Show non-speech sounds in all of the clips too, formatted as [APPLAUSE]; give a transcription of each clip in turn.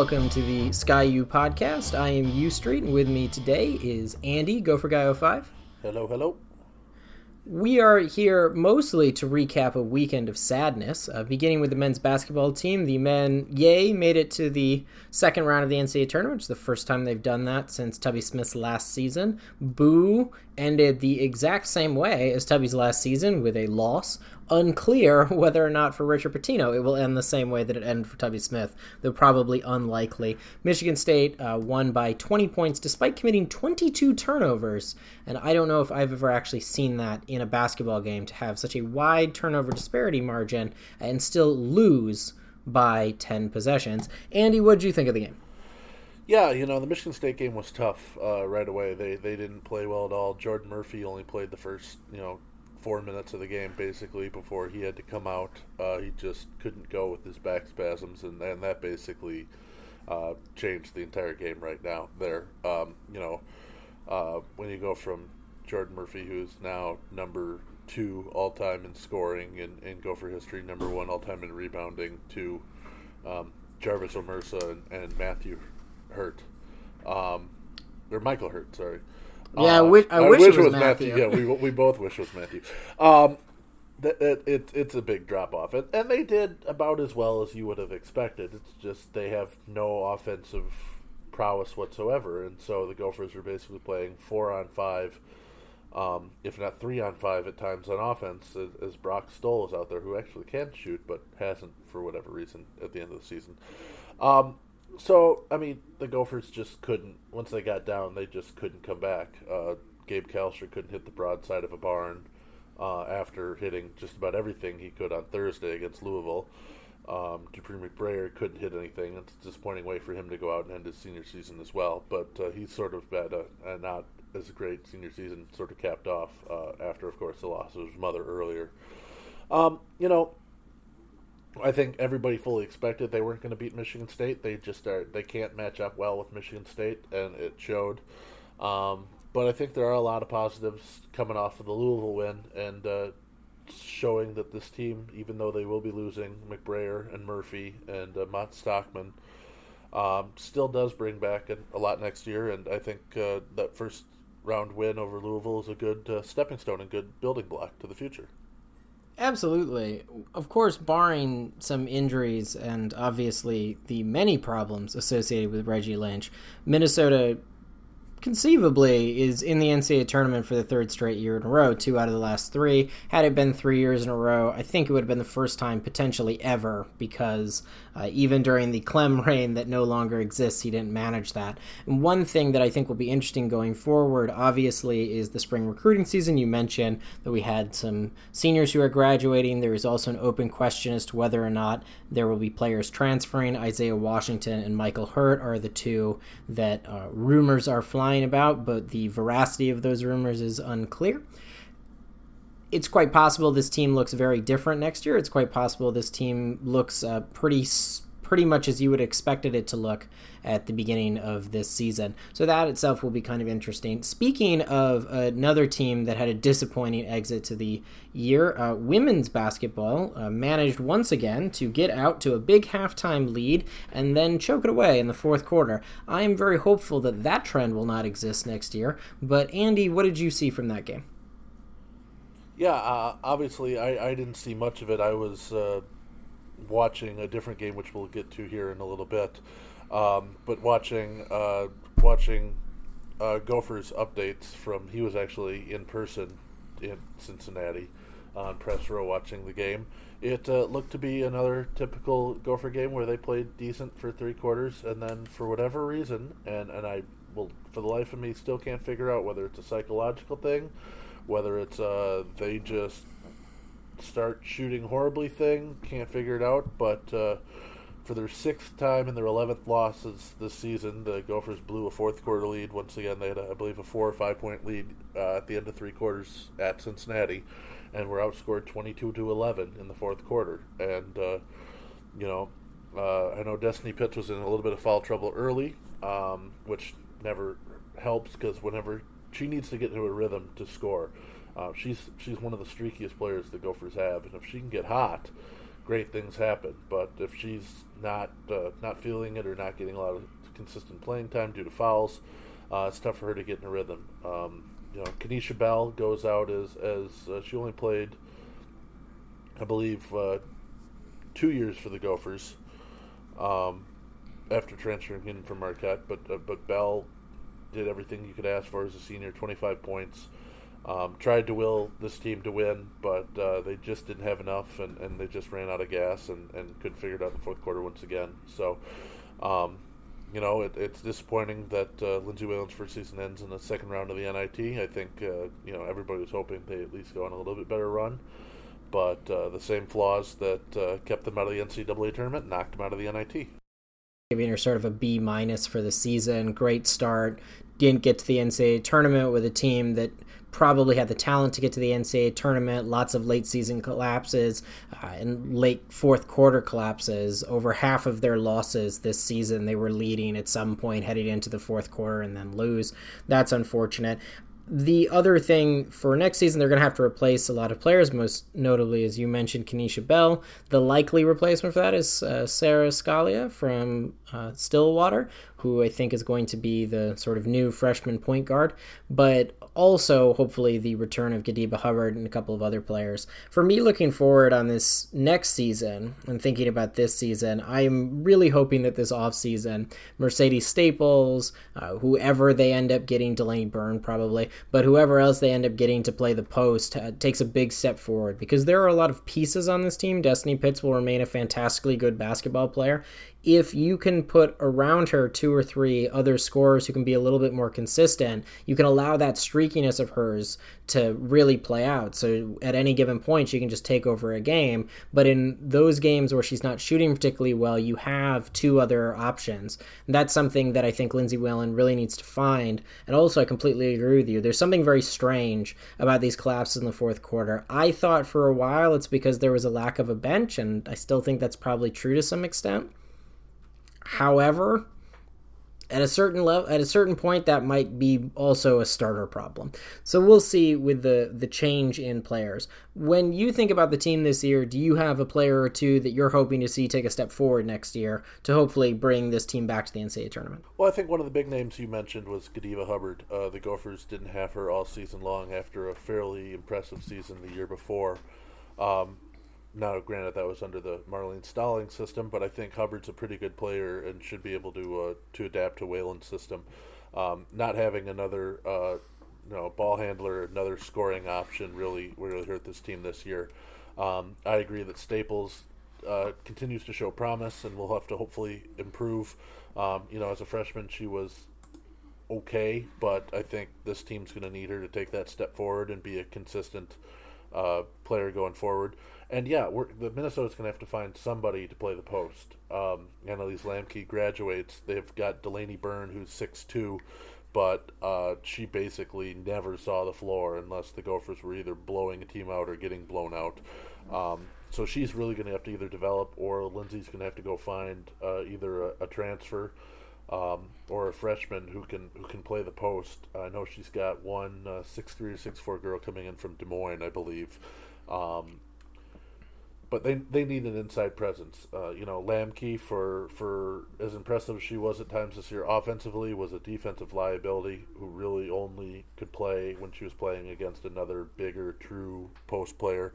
Welcome to the Ski-U-Pahdcast. I am U Street, and with me today is Andy, gopherguy05. Hello, hello. We are here mostly to recap a weekend of sadness, uh, beginning with the men's basketball team. The men, yay, made it to the second round of the NCAA tournament, which is the first time they've done that since Tubby Smith's last season. Boo ended the exact same way as Tubby's last season with a loss unclear [LAUGHS] whether or not for Richard Pitino it will end the same way that it ended for Tubby Smith, though probably unlikely. Michigan State uh, won by 20 points despite committing 22 turnovers, and I don't know if I've ever actually seen that in a basketball game to have such a wide turnover disparity margin and still lose by 10 possessions. Andy, what did you think of the game? Yeah, you know the Michigan State game was tough uh, right away. They they didn't play well at all. Jordan Murphy only played the first you know four minutes of the game basically before he had to come out. Uh, he just couldn't go with his back spasms, and, and that basically uh, changed the entire game right now. There, um, you know, uh, when you go from Jordan Murphy, who's now number two all time in scoring and, and Gopher history, number one all time in rebounding, to um, Jarvis Omersa and, and Matthew Hurt, um, or Michael Hurt, sorry. Yeah, I wish, I I wish, wish it was, Matthew. Matthew. Yeah, we, we both wish it was Matthew. Um, it, it, it's a big drop off, and, and they did about as well as you would have expected. It's just they have no offensive prowess whatsoever, and so the Gophers are basically playing four on five, um, if not three on five at times on offense. As, as Brock Stull is out there, who actually can shoot but hasn't for whatever reason at the end of the season. Um, so I mean, the Gophers just couldn't. Once they got down, they just couldn't come back. Uh, Gabe Kalscheur couldn't hit the broadside of a barn uh, after hitting just about everything he could on Thursday against Louisville. Um, Dupree McBrayer couldn't hit anything. It's a disappointing way for him to go out and end his senior season as well. But uh, he's sort of had a, a, not as great senior season, sort of capped off uh, after, of course, the loss of his mother earlier. Um, you know, I think everybody fully expected they weren't going to beat Michigan State. They just are they can't match up well with Michigan State, and it showed. Um, but I think there are a lot of positives coming off of the Louisville win and uh, showing that this team, even though they will be losing McBrayer and Murphy and uh, Stockman, um, still does bring back a, a, lot next year. And I think uh, that first round win over Louisville is a good uh, stepping stone and good building block to the future. Absolutely. Of course, barring some injuries and obviously the many problems associated with Reggie Lynch, Minnesota conceivably is in the NCAA tournament for the third straight year in a row, two out of the last three. Had it been three years in a row, I think it would have been the first time potentially ever because uh, even during the Clem [LAUGHS] reign that no longer exists, he didn't manage that. And one thing that I think will be interesting going forward, obviously, is the spring recruiting season. You mentioned that we had some seniors who are graduating. There is also an open question as to whether or not there will be players transferring. Isaiah Washington and Michael Hurt are the two that uh, rumors are flying about, but the veracity of those rumors is unclear it's quite possible this team looks very different next year. It's quite possible this team looks uh, pretty pretty much as you would expected it to look at the beginning of this season. So that itself will be kind of interesting. Speaking of another team that had a disappointing exit to the year, uh, women's basketball uh, managed once again to get out to a big halftime lead and then choke it away in the fourth quarter. I am very hopeful that that trend will not exist next year. But Andy, what did you see from that game? Yeah, uh, obviously, I, I didn't see much of it. I was uh, watching a different game, which we'll get to here in a little bit. Um, but watching uh, watching uh, Gophers updates from he was actually in person in Cincinnati on press row watching the game. It uh, looked to be another typical Gopher game where they played decent for three quarters, and then for whatever reason, and and I will for the life of me still can't figure out whether it's a psychological thing whether it's uh, they just start shooting horribly thing, can't figure it out. But uh, for their sixth time in their eleventh losses this season, the Gophers blew a fourth quarter lead. Once again, they had, I believe, a four or five point lead uh, at the end of three quarters at Cincinnati, and were outscored twenty two to eleven in the fourth quarter. And uh, you know, uh, I know Destiny Pitts was in a little bit of foul trouble early, um, which never helps because whenever she needs to get into a rhythm to score. Uh, she's she's one of the streakiest players the Gophers have, and if she can get hot, great things happen. But if she's not uh, not feeling it or not getting a lot of consistent playing time due to fouls, uh, it's tough for her to get in a rhythm. Um, you know, Kenisha Bell goes out as as uh, she only played, I believe, uh, two years for the Gophers. Um, after transferring in from Marquette, but uh, but Bell did everything you could ask for as a senior. Twenty five points. Um, tried to will this team to win, but uh, they just didn't have enough, and, and they just ran out of gas and, and couldn't figure it out in the fourth quarter once again. So, um, you know, it, it's disappointing that uh, Lindsay Whalen's first season ends in the second round of the NIT. I think, uh, you know, everybody was hoping they at least go on a little bit better run. But uh, the same flaws that uh, kept them out of the NCAA tournament knocked them out of the NIT giving her sort of a B minus for the season. Great start. Didn't get to the NCAA tournament with a team that probably had the talent to get to the NCAA tournament. Lots of late season collapses uh, and late fourth quarter collapses. Over half of their losses this season, they were leading at some point heading into the fourth quarter and then lose. That's unfortunate the other thing for next season, they're going to have to replace a lot of players, most notably, as you mentioned, Kenisha Bell. The likely replacement for that is uh, Sara Scalia from uh, Stillwater, who I think is going to be the sort of new freshman point guard. But also hopefully the return of Gadiva Hubbard and a couple of other players. For me, looking forward on this next season and thinking about this season, I'm really hoping that this offseason, Mercedes Staples, uh, whoever they end up getting, Delaney Byrne probably, but whoever else they end up getting to play the post uh, takes a big step forward because there are a lot of pieces on this team. Destiny Pitts will remain a fantastically good basketball player if you can put around her two or three other scorers who can be a little bit more consistent, you can allow that streakiness of hers to really play out. So at any given point, she can just take over a game. But in those games where she's not shooting particularly well, you have two other options. And that's something that I think Lindsay Whalen really needs to find. And also, I completely agree with you. There's something very strange about these collapses in the fourth quarter. I thought for a while it's because there was a lack of a bench, and I still think that's probably true to some extent. However, at a certain level at a certain point that might be also a starter problem. So we'll see with the the change in players. When you think about the team this year do you have a player or two that you're hoping to see take a step forward next year to hopefully bring this team back to the ncaa tournament? Well i think one of the big names you mentioned was gadiva hubbard. Uh, the gophers didn't have her all season long after a fairly impressive season the year before. Um, now, granted, that was under the Marlene Stollings system, but I think Hubbard's a pretty good player and should be able to uh, to adapt to Whalen's system. Um, not having another uh, you know ball handler, another scoring option, really really hurt this team this year. Um, I agree that Staples uh, continues to show promise, and will have to hopefully improve. Um, you know, as a freshman, she was okay, but I think this team's going to need her to take that step forward and be a consistent uh, player going forward. And yeah, we're, the Minnesota's going to have to find somebody to play the post. Um, Annalese Lamke graduates. They've got Delaney Byrne, who's six two, but uh, she basically never saw the floor unless the Gophers were either blowing a team out or getting blown out. Um, so she's really going to have to either develop, or Lindsay's going to have to go find uh, either a, a transfer um, or a freshman who can who can play the post. I know she's got one uh, three or six four girl coming in from Des Moines, I believe. Um, but they they need an inside presence. Uh, you know, Lamke for for as impressive as she was at times this year offensively was a defensive liability who really only could play when she was playing against another bigger true post player.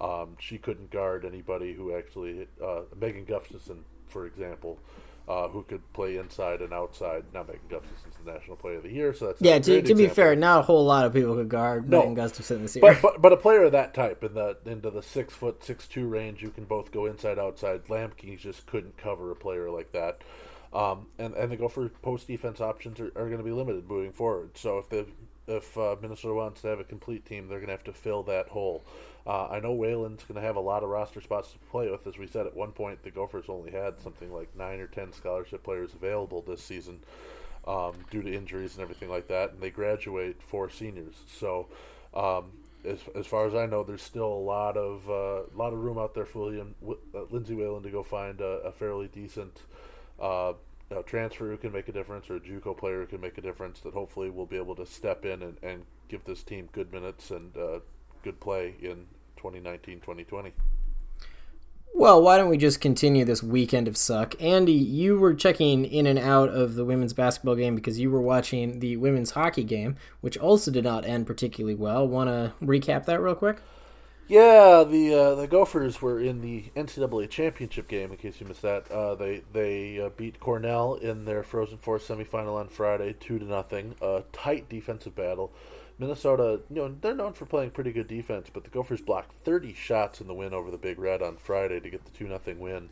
Um, she couldn't guard anybody who actually uh, Megan Gustafson, for example uh, who could play inside and outside. Now, Megan Gustafson's the National Player of the Year, so that's yeah. To, to be fair, not a whole lot of people could guard no. Megan Gustafson this year. But, but but a player of that type in the into the six foot six two range, you can both go inside outside. Lamke just couldn't cover a player like that. Um, and and the Gopher post defense options are, are going to be limited moving forward. So if the if uh, Minnesota wants to have a complete team, they're going to have to fill that hole. Uh, I know Whalen's going to have a lot of roster spots to play with. As we said at one point, the Gophers only had something like nine or ten scholarship players available this season um, due to injuries and everything like that, and they graduate four seniors. So, um, as, as far as I know, there's still a lot of uh, lot of room out there for William uh, Lindsay Whalen to go find a, a fairly decent. Know, transfer who can make a difference or a JUCO player who can make a difference that hopefully will be able to step in and, and give this team good minutes and uh, good play in 2019 2020. Well, why don't we just continue this weekend of suck? Andy, you were checking in and out of the women's basketball game because you were watching the women's hockey game, which also did not end particularly well. Want to recap that real quick? Yeah, the uh, the Gophers were in the NCAA championship game. In case you missed that, uh, they they uh, beat Cornell in their Frozen Four semifinal on Friday, two to nothing. A tight defensive battle. Minnesota, you know, they're known for playing pretty good defense, but the Gophers blocked 30 shots in the win over the Big Red on Friday to get the 2 nothing win.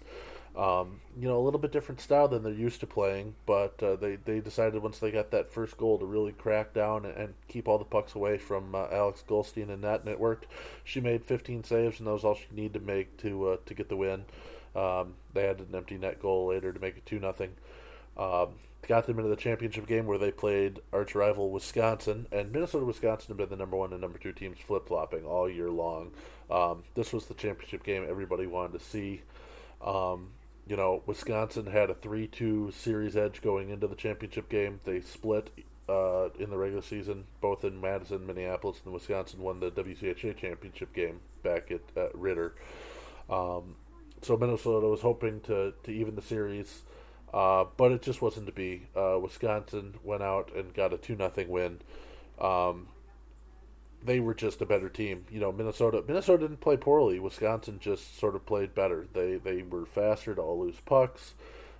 Um, you know, a little bit different style than they're used to playing, but uh, they, they decided once they got that first goal to really crack down and, and keep all the pucks away from uh, Alex Gulstene and net, and it worked. She made 15 saves, and that was all she needed to make to uh, to get the win. Um, they had an empty net goal later to make it 2 nothing. Um, got them into the championship game where they played arch rival Wisconsin, and Minnesota Wisconsin have been the number one and number two teams flip flopping all year long. Um, this was the championship game everybody wanted to see. Um, you know, Wisconsin had a 3 2 series edge going into the championship game. They split uh, in the regular season, both in Madison, Minneapolis, and Wisconsin won the WCHA championship game back at, at Ridder. Um, so Minnesota was hoping to, to even the series. Uh, but it just wasn't to be. Uh, Wisconsin went out and got a two nothing win. Um, they were just a better team. You know, Minnesota Minnesota didn't play poorly. Wisconsin just sort of played better. They they were faster to all loose pucks.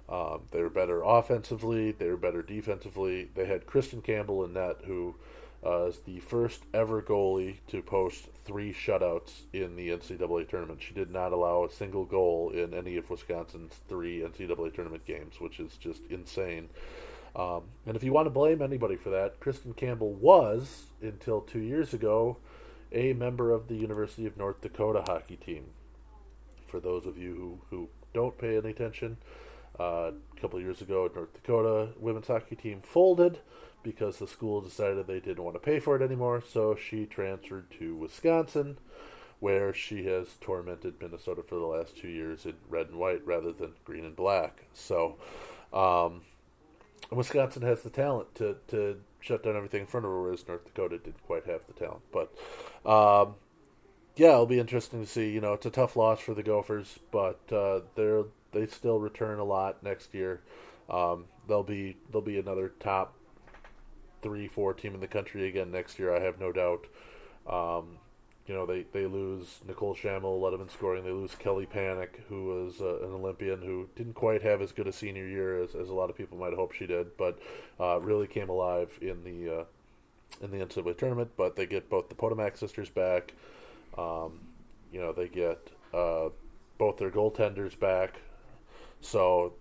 Um, they were better offensively. They were better defensively. They had Kristen Campbell in net, who uh, is the first ever goalie to post three shutouts in the NCAA tournament. She did not allow a single goal in any of Wisconsin's three NCAA tournament games, which is just insane. Um, and if you want to blame anybody for that, Kristen Campbell was, until two years ago, a member of the University of North Dakota hockey team. For those of you who, who don't pay any attention, uh, a couple years ago, North Dakota women's hockey team folded because the school decided they didn't want to pay for it anymore, so she transferred to Wisconsin, where she has tormented Minnesota for the last two years in red and white rather than green and black. So, um, Wisconsin has the talent to, to shut down everything in front of her, whereas North Dakota didn't quite have the talent. But, um, yeah, it'll be interesting to see. You know, it's a tough loss for the Gophers, but uh, they're they still return a lot next year. Um, they'll be they'll be another top three, four team in the country again next year. I have no doubt. Um, you know, they, they lose Nicole Schammel, led them in scoring. They lose Kelly Pannek, who was uh, an Olympian who didn't quite have as good a senior year as, as a lot of people might hope she did, but uh, really came alive in the uh, in the NCAA tournament. But they get both the Potomak sisters back. Um, you know, they get uh, both their goaltenders back. So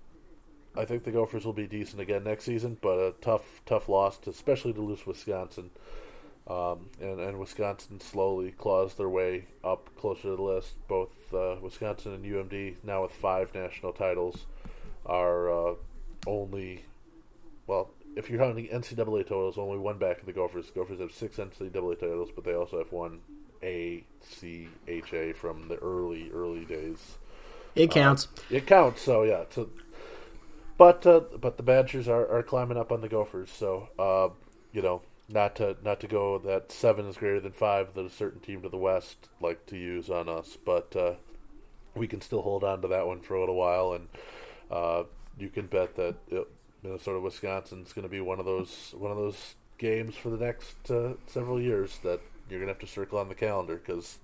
I think the Gophers will be decent again next season, but a tough, tough loss, to, especially to lose Wisconsin. Um, and, and Wisconsin slowly claws their way up closer to the list. Both uh, Wisconsin and UMD, now with five national titles, are uh, only, well, if you're counting NCAA totals, only one back of the Gophers. The Gophers have six NCAA titles, but they also have one ACHA from the early, early days. It counts. Uh, it counts. So yeah, so but uh, but the Badgers are, are climbing up on the Gophers, so uh, you know not to not to go that seven is greater than five that a certain team to the west like to use on us, but uh, we can still hold on to that one for a little while, and uh, you can bet that it, Minnesota Wisconsin is going to be one of those one of those games for the next uh, several years that you're going to have to circle on the calendar because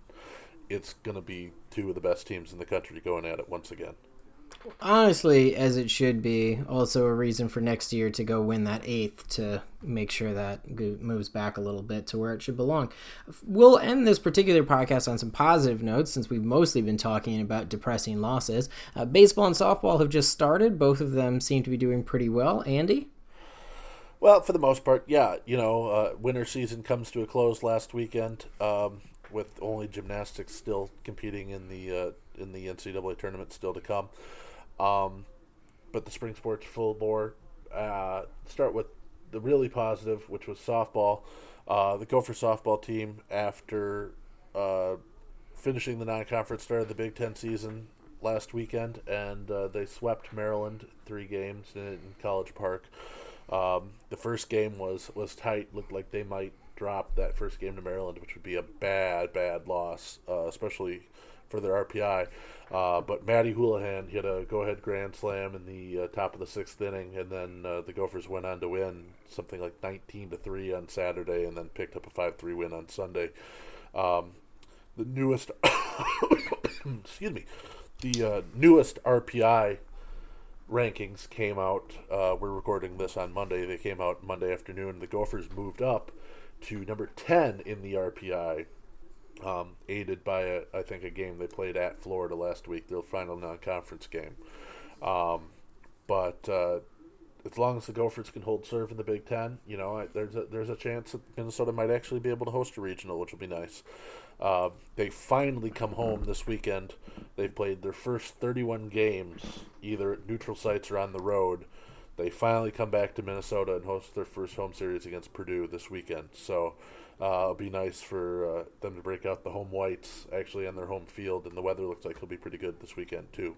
it's going to be two of the best teams in the country going at it once again honestly, as it should be, also a reason for next year to go win that eighth to make sure that moves back a little bit to where it should belong. We'll end this particular podcast on some positive notes since we've mostly been talking about depressing losses. Uh, baseball and softball have just started. Both of them seem to be doing pretty well. Andy? Well, for the most part, yeah. You know, uh, winter season comes to a close last weekend, um, with only gymnastics still competing in the uh, in the NCAA tournament still to come. Um, but the spring sports full bore. Uh, start with the really positive, which was softball. Uh, the Gopher softball team, after uh, finishing the non-conference, started the Big Ten season last weekend, and uh, they swept Maryland three games in, in College Park. Um, the first game was was tight. Looked like they might drop that first game to Maryland, which would be a bad, bad loss, uh, especially for their RPI. Uh, but Maddie Houlihan hit a go-ahead grand slam in the uh, top of the sixth inning, and then uh, the Gophers went on to win something like 19 to three on Saturday, and then picked up a 5-3 win on Sunday. Um, the newest, [COUGHS] excuse me, the uh, newest RPI rankings came out. Uh, we're recording this on Monday. They came out Monday afternoon. The Gophers moved up to number 10 in the RPI um, aided by a, I think a game they played at Florida last week, their final non-conference game. Um, but uh, as long as the Gophers can hold serve in the Big Ten, you know, I, there's a, there's a chance that Minnesota might actually be able to host a regional, which will be nice. Uh, they finally come home this weekend. They've played their first 31 games, either at neutral sites or on the road. They finally come back to Minnesota and host their first home series against Purdue this weekend. So uh, it'll be nice for uh, them to break out the home whites actually on their home field, and the weather looks like it'll be pretty good this weekend too.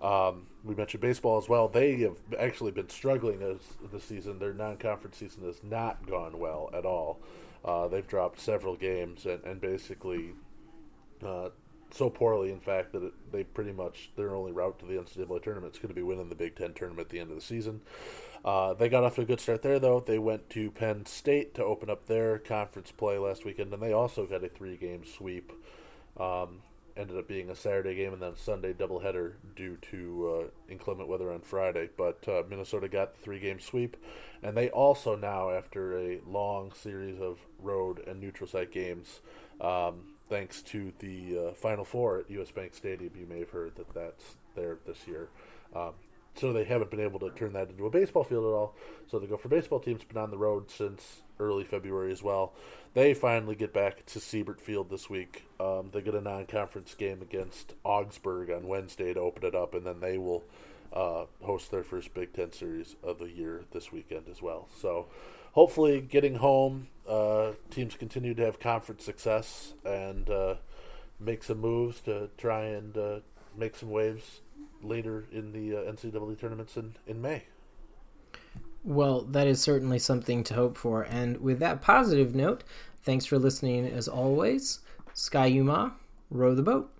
Um, we mentioned baseball as well. They have actually been struggling as this season. Their non-conference season has not gone well at all. Uh, they've dropped several games and, and basically uh, so poorly, in fact, that it, they pretty much their only route to the NCAA tournament is going to be winning the Big Ten tournament at the end of the season. Uh, they got off to a good start there, though. They went to Penn State to open up their conference play last weekend, and they also got a three-game sweep. Um, ended up being a Saturday game and then Sunday doubleheader due to uh, inclement weather on Friday. But uh, Minnesota got the three-game sweep, and they also now, after a long series of road and neutral site games, um, thanks to the uh, Final Four at U.S. Bank Stadium, you may have heard that that's there this year. Um, so they haven't been able to turn that into a baseball field at all. So the Gopher baseball team's been on the road since early February as well. They finally get back to Siebert Field this week. Um, they get a non-conference game against Augsburg on Wednesday to open it up, and then they will uh, host their first Big Ten series of the year this weekend as well. So hopefully, getting home, uh, teams continue to have conference success and uh, make some moves to try and uh, make some waves later in the uh, NCAA tournaments in, in May. Well, that is certainly something to hope for. And with that positive note, thanks for listening as always. Ski-U-Mah, row the boat.